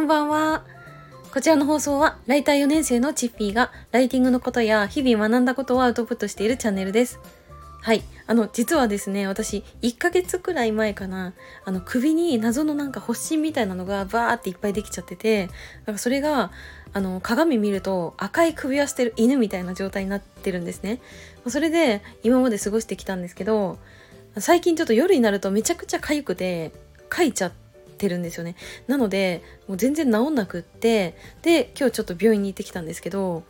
こんばんは。こちらの放送は、ライター4年生のチッピーが、ライティングのことや日々学んだことをアウトプットしているチャンネルです。はい。あの、実はですね、私、1ヶ月くらい前かな、あの、首に謎のなんか発疹みたいなのがバーっていっぱいできちゃってて、なんかそれが、あの、鏡見ると赤い首輪してる犬みたいな状態になってるんですね。それで、今まで過ごしてきたんですけど、最近ちょっと夜になるとめちゃくちゃ痒くて、かいちゃってるんですよね。なので、もう全然治んなくって、で、今日ちょっと病院に行ってきたんですけど、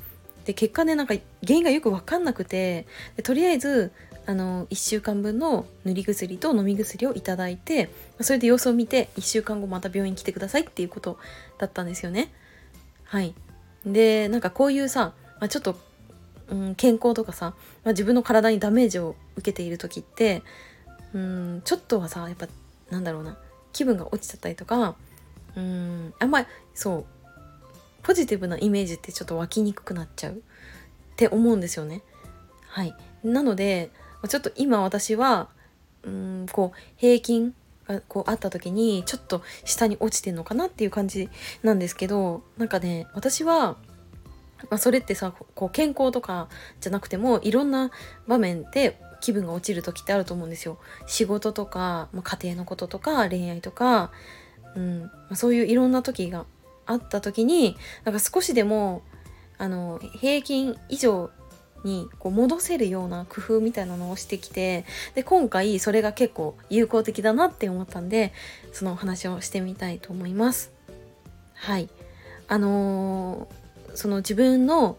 で、結果ね、なんか原因がよくわかんなくて、でとりあえず、あの1週間分の塗り薬と飲み薬をいただいてそれで様子を見て1週間後また病院来てくださいっていうことだったんですよね。はいでなんかこういうさ、まあ、ちょっと、うん、健康とかさ、まあ、自分の体にダメージを受けている時ってうんちょっとはさやっぱなんだろうな気分が落ちちゃったりとかうんあんまりそうポジティブなイメージってちょっと湧きにくくなっちゃうって思うんですよね。はいなのでちょっと今私はうんこう平均がこうあった時にちょっと下に落ちてんのかなっていう感じなんですけどなんかね私は、まあ、それってさこう健康とかじゃなくてもいろんな場面で気分が落ちる時ってあると思うんですよ。仕事とか、まあ、家庭のこととか恋愛とか、うんまあ、そういういろんな時があった時になんか少しでもあの平均以上にこう戻せるような工夫みたいなのをしてきてで今回それが結構有効的だなって思ったんでそのお話をしてみたいと思います。はいあのー、その自分の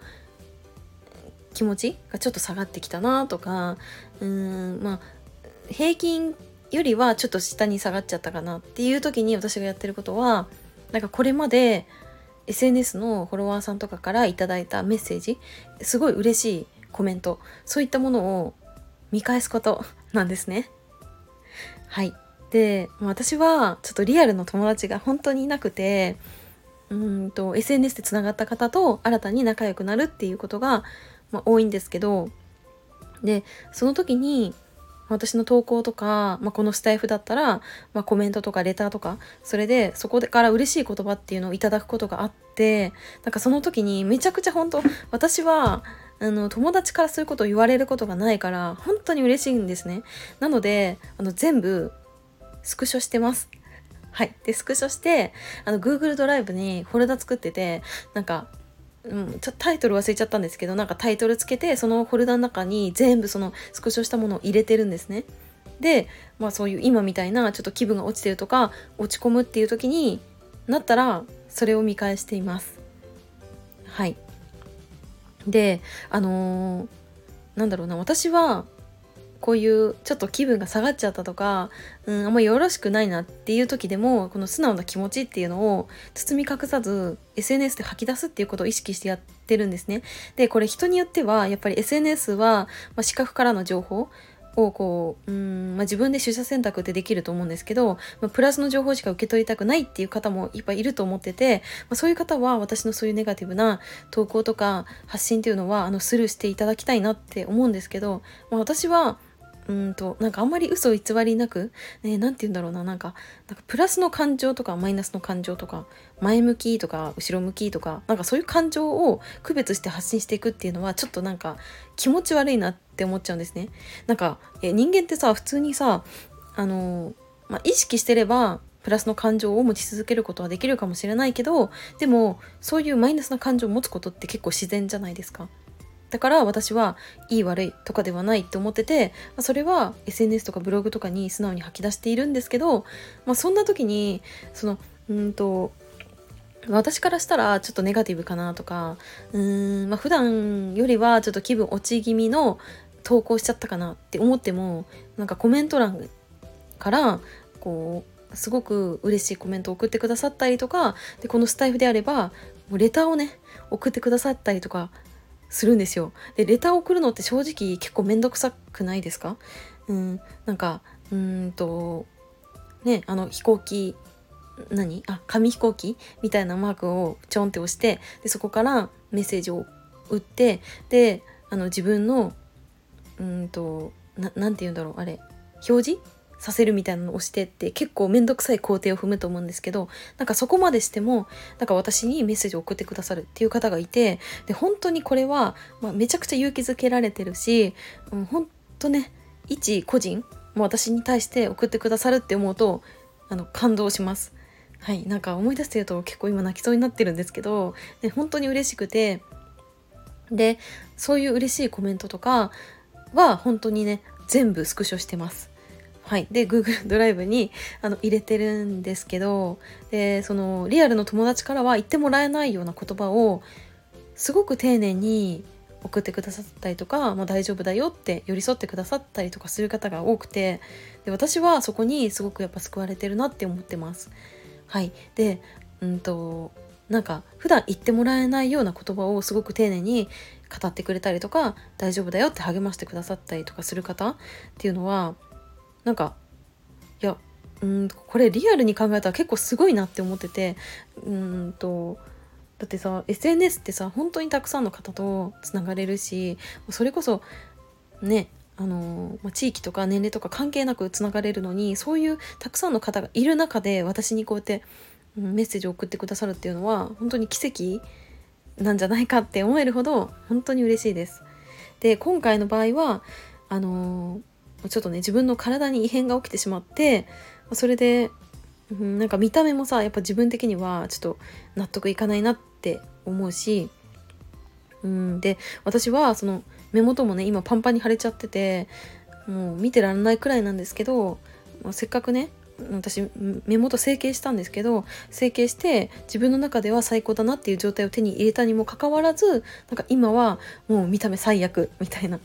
気持ちがちょっと下がってきたなとかうーんまあ平均よりはちょっと下に下がっちゃったかなっていう時に私がやってることはなんかこれまで SNS のフォロワーさんとかから頂いたメッセージすごい嬉しいコメントそういったものを見返すことなんですね。はいで私はちょっとリアルの友達が本当にいなくてうんと SNS でつながった方と新たに仲良くなるっていうことが、まあ、多いんですけどでその時に私の投稿とか、まあ、このスタイフだったら、まあ、コメントとかレターとかそれでそこから嬉しい言葉っていうのをいただくことがあってなんかその時にめちゃくちゃ本当私はあの友達からそういうことを言われることがないから本当に嬉しいんですね。なのであの全部スクショしてます。はい。でスクショしてあの Google ドライブにフォルダ作っててなんかうん、ちょタイトル忘れちゃったんですけどなんかタイトルつけてそのフォルダの中に全部そのスクショしたものを入れてるんですね。で、まあ、そういう今みたいなちょっと気分が落ちてるとか落ち込むっていう時になったらそれを見返しています。はいであのー、なんだろうな私はこういうちょっと気分が下がっちゃったとか、うん、あんまりよろしくないなっていう時でもこの素直な気持ちっていうのを包み隠さず SNS で吐き出すっていうことを意識してやってるんですね。でこれ人によってはやっぱり SNS は、まあ、視覚からの情報をこううん、まあ、自分で取捨選択ってできると思うんですけど、まあ、プラスの情報しか受け取りたくないっていう方もいっぱいいると思ってて、まあ、そういう方は私のそういうネガティブな投稿とか発信っていうのはあのスルーしていただきたいなって思うんですけど、まあ、私はうんとなんかあんまり嘘偽りなく、ね、なんて言うんだろうななんかなんかプラスの感情とかマイナスの感情とか前向きとか後ろ向きとかなんかそういう感情を区別して発信していくっていうのはちょっとなんか気持ち悪いなって思っちゃうんですね。なんかえ人間ってさ普通にさあの、まあ、意識してればプラスの感情を持ち続けることはできるかもしれないけどでもそういうマイナスな感情を持つことって結構自然じゃないですか。だから私はいい悪いとかではないって思っててそれは SNS とかブログとかに素直に吐き出しているんですけど、まあ、そんな時にそのうんと私からしたらちょっとネガティブかなとかうーん、まあ、普段よりはちょっと気分落ち気味の投稿しちゃったかなって思ってもなんかコメント欄からこうすごく嬉しいコメントを送ってくださったりとかでこのスタイフであればもうレターをね送ってくださったりとかするんですよ。でレター送るのって正直結構めんどくさくないですか？うんなんかうんとねあの飛行機何？あ紙飛行機？みたいなマークをちょんって押してでそこからメッセージを打ってであの自分のうんと何て言うんだろうあれ表示？させるみたいなのをしてって結構面倒くさい工程を踏むと思うんですけどなんかそこまでしてもなんか私にメッセージを送ってくださるっていう方がいてで本当にこれは、まあ、めちゃくちゃ勇気づけられてるし、うん、本当ね一個人も私に対して送ってくださるって思うとあの感動します。はい、なんか思い出してると結構今泣きそうになってるんですけど、で本当に嬉しくてでそういう嬉しいコメントとかは本当にね全部スクショしてます。はい、で Google ドライブにあの入れてるんですけどでそのリアルの友達からは言ってもらえないような言葉をすごく丁寧に送ってくださったりとか、もう大丈夫だよって寄り添ってくださったりとかする方が多くてで私はそこにすごくやっぱ救われてるなって思ってます。はい、でうんとなんか普段言ってもらえないような言葉をすごく丁寧に語ってくれたりとか大丈夫だよって励ましてくださったりとかする方っていうのはなんかいやうんこれリアルに考えたら結構すごいなって思っててうんとだってさ SNS ってさ本当にたくさんの方とつながれるしそれこそねあの、ま、地域とか年齢とか関係なくつながれるのにそういうたくさんの方がいる中で私にこうやって、メッセージを送ってくださるっていうのは本当に奇跡なんじゃないかって思えるほど本当に嬉しいです。で今回の場合はあのちょっとね自分の体に異変が起きてしまってそれで、うん、なんか見た目もさやっぱ自分的にはちょっと納得いかないなって思うしうんで私はその目元もね今パンパンに腫れちゃっててもう見てらんないくらいなんですけど、まあ、せっかくね私目元整形したんですけど整形して自分の中では最高だなっていう状態を手に入れたにもかかわらずなんか今はもう見た目最悪みたいな。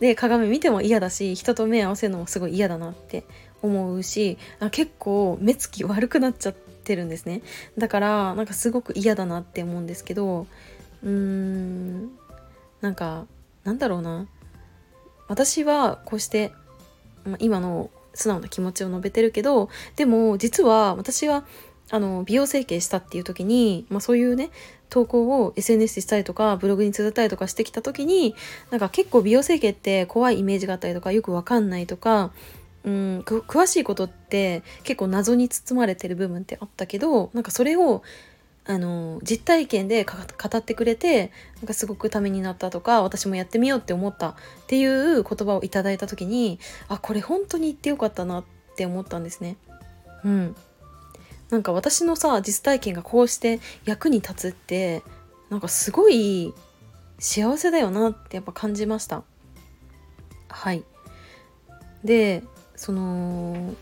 で鏡見ても嫌だし人と目合わせるのもすごい嫌だなって思うしあ結構目つき悪くなっちゃって。るんですねだからなんかすごく嫌だなって思うんですけどうーんなんかなんだろうな私はこうして、ま今の素直な気持ちを述べてるけどでも実は私はあの美容整形したっていう時に、まあ、そういうね投稿を SNS したりとかブログに綴ったりとかしてきた時になんか結構美容整形って怖いイメージがあったりとかよくわかんないとかうん詳しいことって結構謎に包まれてる部分ってあったけどなんかそれをあの実体験で語ってくれてなんかすごくためになったとか私もやってみようって思ったっていう言葉をいただいた時にあこれ本当に言ってよかったなって思ったんですね。うん、なんか私のさ実体験がこうして役に立つってなんかすごい幸せだよなってやっぱ感じました。はいでその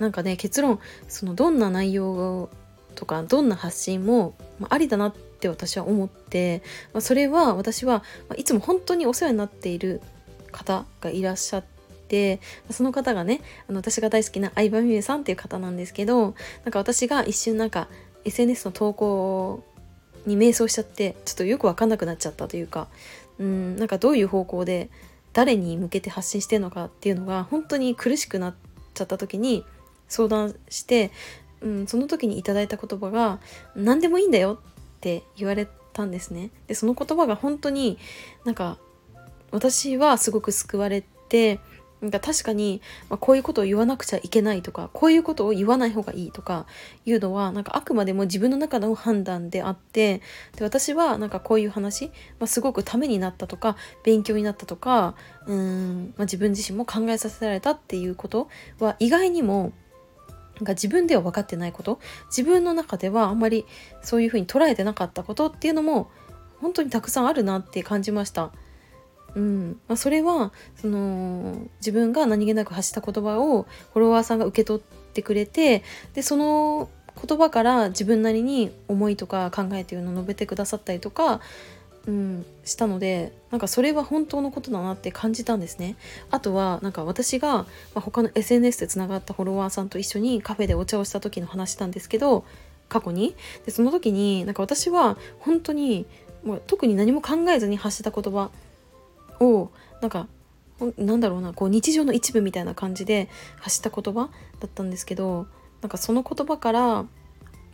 なんかね結論そのどんな内容とかどんな発信も、まあ、りだなって私は思って、まあ、それは私は、いつも本当にお世話になっている方がいらっしゃって。その方がねあの私が大好きな相葉美優さんっていう方なんですけどなんか私が一瞬なんか SNS の投稿に迷走しちゃってちょっとよく分かんなくなっちゃったというかうんなんかどういう方向で誰に向けて発信してるのかっていうのが本当に苦しくなっちゃった時に相談して、うん、その時にいただいた言葉が「何でもいいんだよ」って言われたんですね。でその言葉が本当になんか私はすごく救われてなんか確かに、まあ、こういうことを言わなくちゃいけないとかこういうことを言わない方がいいとかいうのはなんかあくまでも自分の中の判断であってで私はなんかこういう話、まあ、すごくためになったとか勉強になったとかうん、まあ、自分自身も考えさせられたっていうことは意外にもなんか自分では分かってないこと自分の中ではあんまりそういうふうに捉えてなかったことっていうのも本当にたくさんあるなって感じました。うんまあ、それはその自分が何気なく発した言葉をフォロワーさんが受け取ってくれてでその言葉から自分なりに思いとか考えというのを述べてくださったりとか、うん、したのでなんかそれは本当のことだなって感じたんですね。あとはなんか私が、まあ、他の SNS でつながったフォロワーさんと一緒にカフェでお茶をした時の話なんですけど過去にでその時になんか私は本当にもう特に何も考えずに発した言葉をなんかなんだろうなこう日常の一部みたいな感じで発した言葉だったんですけどなんかその言葉から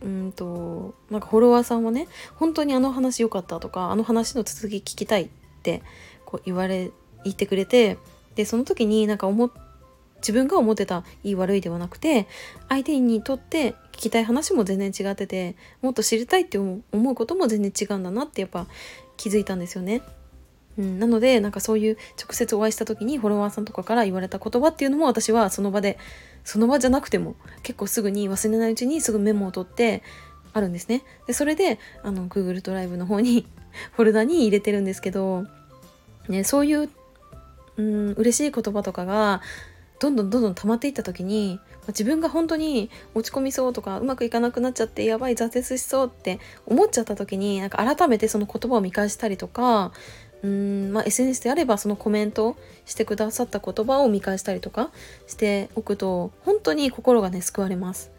うんとなんかフォロワーさんはね本当にあの話良かったとかあの話の続き聞きたいってこう言われ言ってくれてでその時になんか思自分が思ってたいい悪いではなくて相手にとって聞きたい話も全然違っててもっと知りたいって思うことも全然違うんだなってやっぱ気づいたんですよね。うん、なのでなんかそういう直接お会いした時にフォロワーさんとかから言われた言葉っていうのも私はその場でその場じゃなくても結構すぐに忘れないうちにすぐメモを取ってあるんですね。でそれであの Google ドライブの方に フォルダに入れてるんですけど、ね、そういう、うん、嬉しい言葉とかがどんどんどんどん溜まっていった時に自分が本当に落ち込みそうとかうまくいかなくなっちゃってやばい挫折しそうって思っちゃった時になんか改めてその言葉を見返したりとかうん、まあ、SNS であればそのコメントしてくださった言葉を見返したりとかしておくと本当に心がね救われます。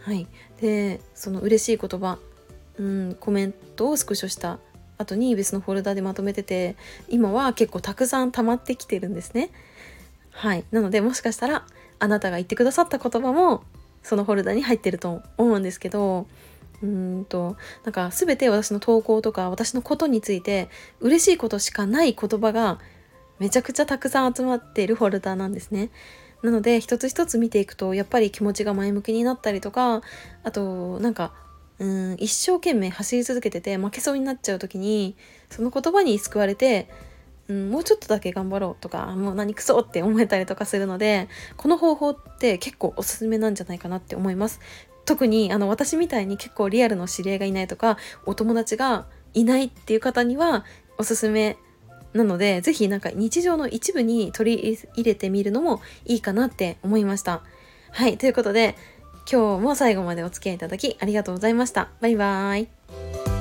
はい、でその嬉しい言葉、うん、コメントをスクショした後に別のフォルダでまとめてて今は結構たくさん溜まってきてるんですね。はい、なのでもしかしたらあなたが言ってくださった言葉もそのフォルダに入ってると思うんですけどうんとなんか全て私の投稿とか私のことについて嬉しいことしかない言葉がめちゃくちゃたくさん集まっているフォルダなんですね。なので一つ一つ見ていくとやっぱり気持ちが前向きになったりとかあとなんかうん一生懸命走り続けてて負けそうになっちゃう時にその言葉に救われて、うん、もうちょっとだけ頑張ろうとかもう何くそって思えたりとかするのでこの方法って結構おすすめなんじゃないかなって思います。特にあの私みたいに結構リアルの知り合いがいないとかお友達がいないっていう方にはおすすめなので是非なんか日常の一部に取り入れてみるのもいいかなって思いました。はいということで今日も最後までお付き合いいただきありがとうございました。バイバーイ。